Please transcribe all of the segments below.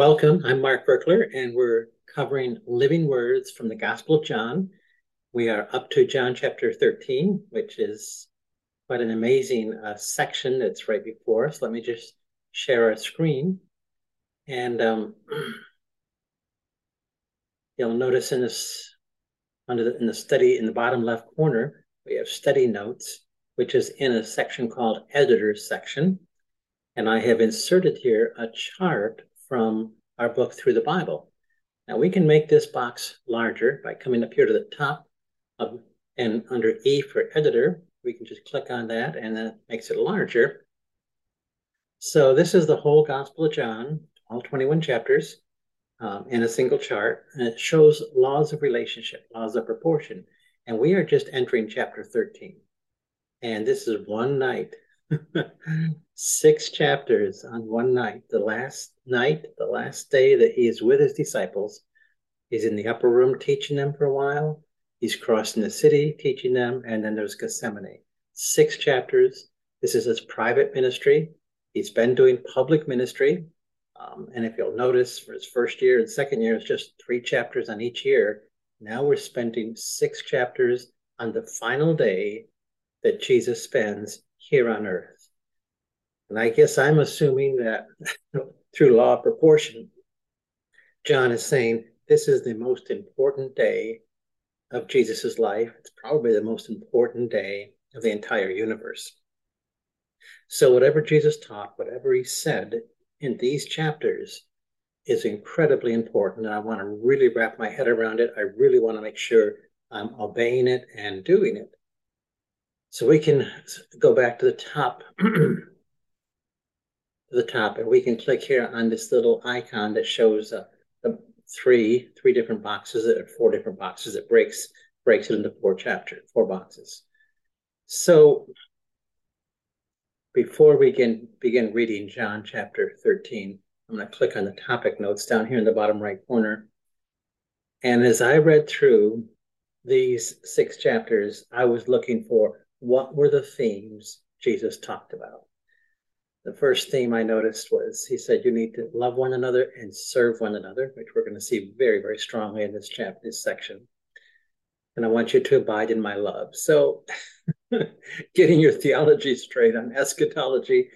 Welcome. I'm Mark Virkler, and we're covering living words from the Gospel of John. We are up to John chapter 13, which is quite an amazing uh, section that's right before us. Let me just share our screen. And um, you'll notice in this, under the, in the study in the bottom left corner, we have study notes, which is in a section called editor's section. And I have inserted here a chart from our book through the Bible. Now we can make this box larger by coming up here to the top of, and under E for editor, we can just click on that and that makes it larger. So this is the whole Gospel of John, all 21 chapters um, in a single chart, and it shows laws of relationship, laws of proportion. And we are just entering chapter 13. And this is one night Six chapters on one night. The last night, the last day that he is with his disciples. He's in the upper room teaching them for a while. He's crossing the city teaching them, and then there's Gethsemane. Six chapters. This is his private ministry. He's been doing public ministry. Um, and if you'll notice, for his first year and second year, it's just three chapters on each year. Now we're spending six chapters on the final day that Jesus spends here on earth. And I guess I'm assuming that through law of proportion, John is saying this is the most important day of Jesus's life. It's probably the most important day of the entire universe. So, whatever Jesus taught, whatever he said in these chapters is incredibly important. And I want to really wrap my head around it. I really want to make sure I'm obeying it and doing it. So we can go back to the top, to the top, and we can click here on this little icon that shows uh, the three, three different boxes, or four different boxes. It breaks breaks it into four chapters, four boxes. So before we can begin reading John chapter 13, I'm going to click on the topic notes down here in the bottom right corner. And as I read through these six chapters, I was looking for what were the themes Jesus talked about? The first theme I noticed was he said you need to love one another and serve one another, which we're going to see very, very strongly in this chapter, this section. And I want you to abide in my love. So, getting your theology straight on eschatology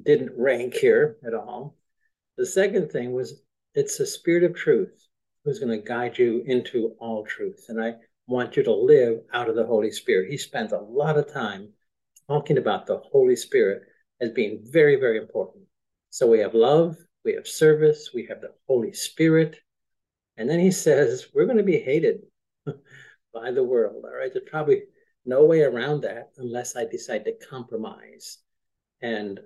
didn't rank here at all. The second thing was it's the spirit of truth who's going to guide you into all truth. And I want you to live out of the Holy Spirit. He spends a lot of time talking about the Holy Spirit as being very, very important. So we have love, we have service, we have the Holy Spirit. And then he says, we're going to be hated by the world. All right. There's probably no way around that unless I decide to compromise and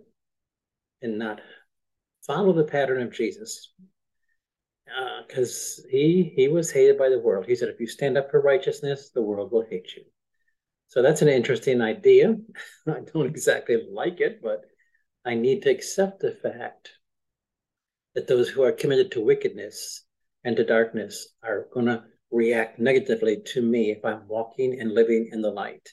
and not follow the pattern of Jesus because uh, he he was hated by the world. He said, if you stand up for righteousness, the world will hate you. So that's an interesting idea. I don't exactly like it, but I need to accept the fact that those who are committed to wickedness and to darkness are going to react negatively to me if I'm walking and living in the light.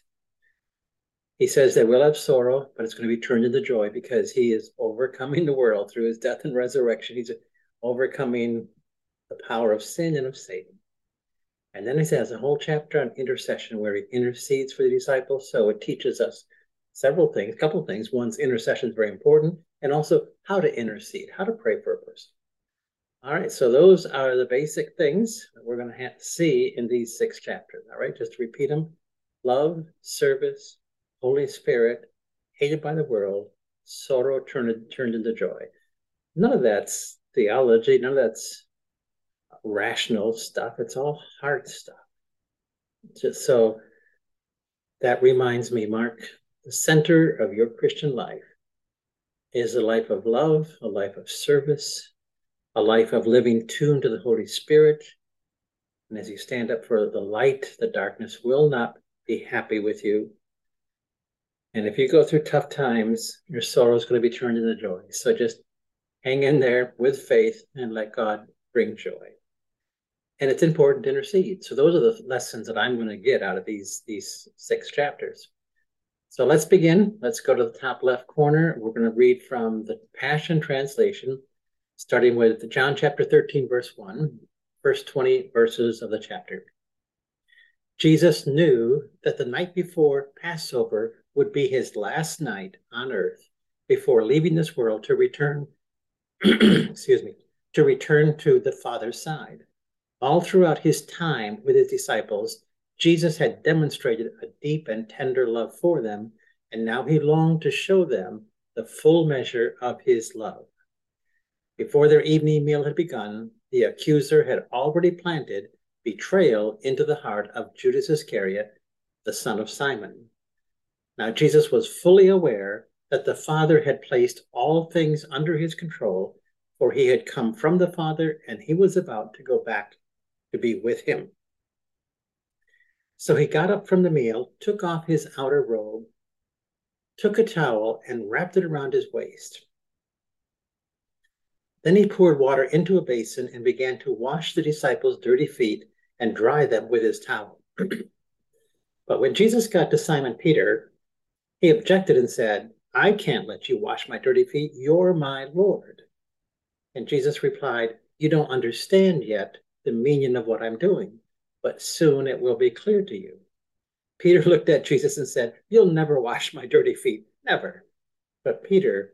He says they will have sorrow, but it's going to be turned into joy because he is overcoming the world through his death and resurrection. He's overcoming the power of sin and of Satan. And then he has a whole chapter on intercession where he intercedes for the disciples. So it teaches us several things, a couple of things. One's intercession is very important, and also how to intercede, how to pray for a person. All right, so those are the basic things that we're going to have to see in these six chapters. All right, just to repeat them love, service, Holy Spirit, hated by the world, sorrow turned, turned into joy. None of that's theology, none of that's rational stuff. It's all heart stuff. Just so that reminds me, Mark, the center of your Christian life is a life of love, a life of service, a life of living tuned to the Holy Spirit. And as you stand up for the light, the darkness will not be happy with you. And if you go through tough times, your sorrow is going to be turned into joy. So just hang in there with faith and let God bring joy and it's important to intercede. So those are the lessons that I'm going to get out of these these six chapters. So let's begin. Let's go to the top left corner. We're going to read from the Passion Translation. starting with John chapter 13, verse 1, first 20 verses of the chapter. Jesus knew that the night before Passover would be his last night on earth before leaving this world to return, excuse me, to return to the Father's side. All throughout his time with his disciples, Jesus had demonstrated a deep and tender love for them, and now he longed to show them the full measure of his love. Before their evening meal had begun, the accuser had already planted betrayal into the heart of Judas Iscariot, the son of Simon. Now, Jesus was fully aware that the Father had placed all things under his control, for he had come from the Father and he was about to go back to be with him. So he got up from the meal, took off his outer robe, took a towel, and wrapped it around his waist. Then he poured water into a basin and began to wash the disciples' dirty feet and dry them with his towel. but when Jesus got to Simon Peter, he objected and said, I can't let you wash my dirty feet. You're my Lord. And Jesus replied, You don't understand yet the meaning of what I'm doing, but soon it will be clear to you. Peter looked at Jesus and said, You'll never wash my dirty feet. Never. But Peter,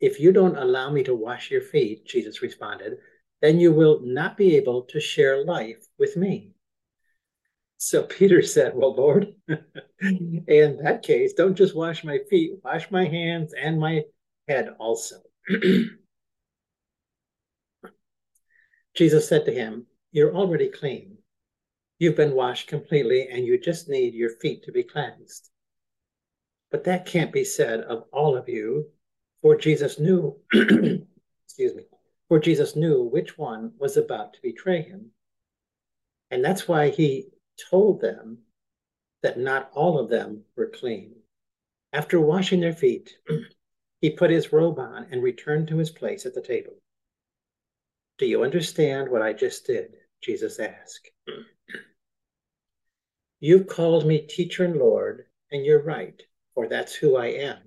if you don't allow me to wash your feet, Jesus responded, then you will not be able to share life with me. So Peter said, Well, Lord, in that case, don't just wash my feet, wash my hands and my head also. Jesus said to him, You're already clean. You've been washed completely, and you just need your feet to be cleansed. But that can't be said of all of you, for Jesus knew, excuse me, for Jesus knew which one was about to betray him. And that's why he told them that not all of them were clean. After washing their feet, he put his robe on and returned to his place at the table. Do you understand what I just did? Jesus asked. Hmm. You've called me teacher and Lord, and you're right, for that's who I am.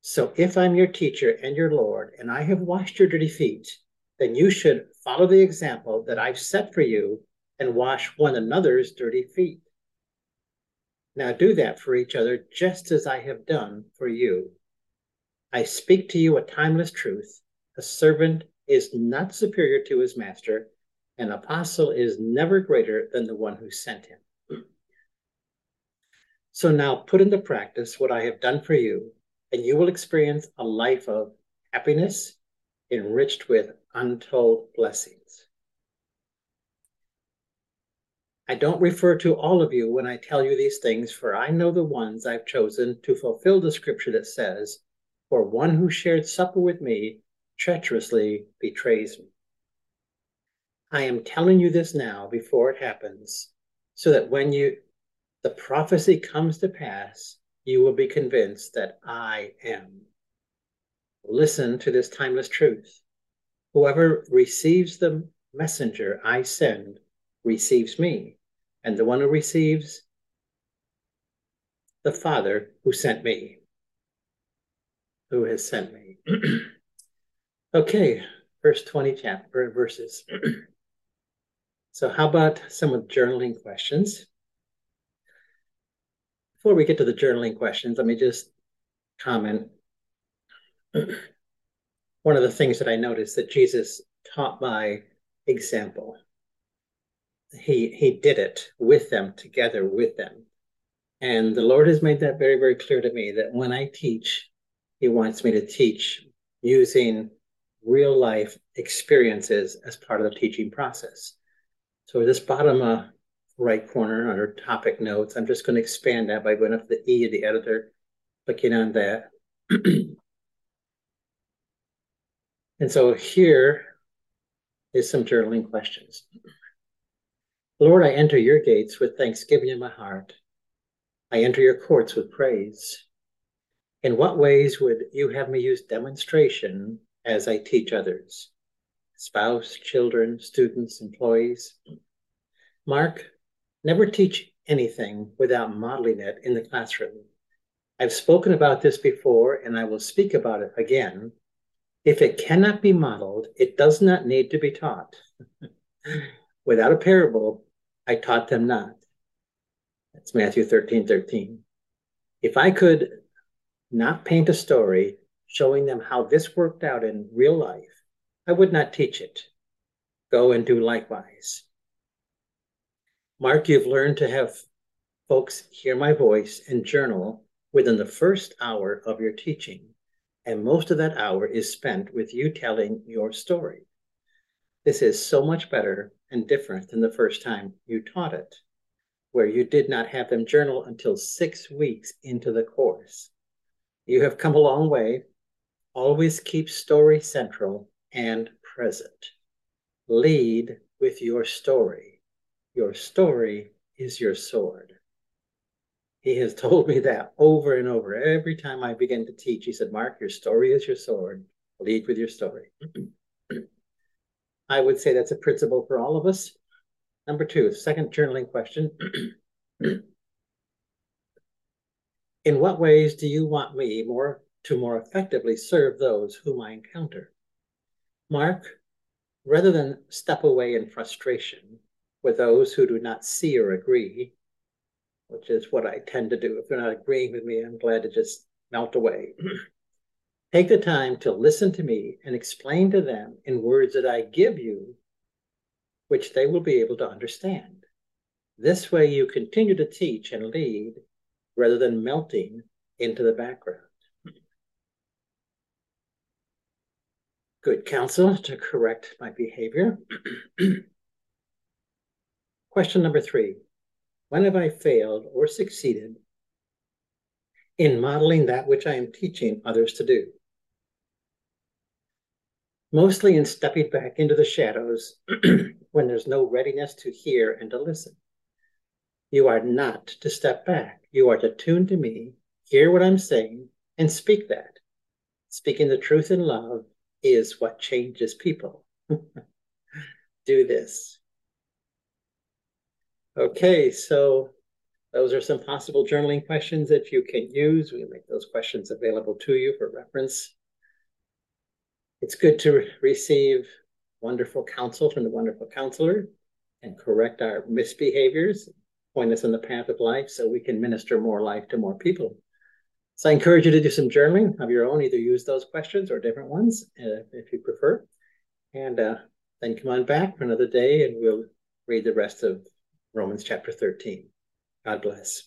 So if I'm your teacher and your Lord, and I have washed your dirty feet, then you should follow the example that I've set for you and wash one another's dirty feet. Now do that for each other just as I have done for you. I speak to you a timeless truth. A servant is not superior to his master, an apostle is never greater than the one who sent him. So now put into practice what I have done for you and you will experience a life of happiness enriched with untold blessings. I don't refer to all of you when I tell you these things, for I know the ones I've chosen to fulfill the scripture that says, For one who shared supper with me treacherously betrays me. I am telling you this now before it happens, so that when you the prophecy comes to pass, you will be convinced that I am. Listen to this timeless truth. Whoever receives the messenger I send receives me, and the one who receives the Father who sent me, who has sent me. okay, verse 20 chapter verses. so how about some of the journaling questions? before we get to the journaling questions, let me just comment. One of the things that I noticed that Jesus taught by example. He he did it with them, together with them. And the Lord has made that very, very clear to me that when I teach, He wants me to teach using real life experiences as part of the teaching process. So this bottom uh, right corner under topic notes. I'm just going to expand that by going up to the E of the editor, clicking on that. and so here is some journaling questions. Lord, I enter your gates with thanksgiving in my heart. I enter your courts with praise. In what ways would you have me use demonstration as I teach others? Spouse, children, students, employees? Mark, Never teach anything without modeling it in the classroom. I've spoken about this before and I will speak about it again. If it cannot be modeled, it does not need to be taught. Without a parable, I taught them not. That's Matthew 13 13. If I could not paint a story showing them how this worked out in real life, I would not teach it. Go and do likewise. Mark, you've learned to have folks hear my voice and journal within the first hour of your teaching, and most of that hour is spent with you telling your story. This is so much better and different than the first time you taught it, where you did not have them journal until six weeks into the course. You have come a long way. Always keep story central and present. Lead with your story. Your story is your sword. He has told me that over and over. Every time I begin to teach, he said, Mark, your story is your sword. Lead with your story. I would say that's a principle for all of us. Number two, second journaling question. In what ways do you want me more to more effectively serve those whom I encounter? Mark, rather than step away in frustration with those who do not see or agree, which is what I tend to do. If they're not agreeing with me, I'm glad to just melt away. Take the time to listen to me and explain to them in words that I give you, which they will be able to understand. This way, you continue to teach and lead rather than melting into the background. Good counsel to correct my behavior. Question number three When have I failed or succeeded in modeling that which I am teaching others to do? Mostly in stepping back into the shadows when there's no readiness to hear and to listen. You are not to step back. You are to tune to me, hear what I'm saying, and speak that. Speaking the truth in love is what changes people. Do this. Okay, so those are some possible journaling questions that you can use. We make those questions available to you for reference. It's good to receive wonderful counsel from the wonderful counselor and correct our misbehaviors point us in the path of life so we can minister more life to more people. So I encourage you to do some journaling of your own, either use those questions or different ones uh, if you prefer. And uh, then come on back for another day and we'll read the rest of Romans chapter 13. God bless.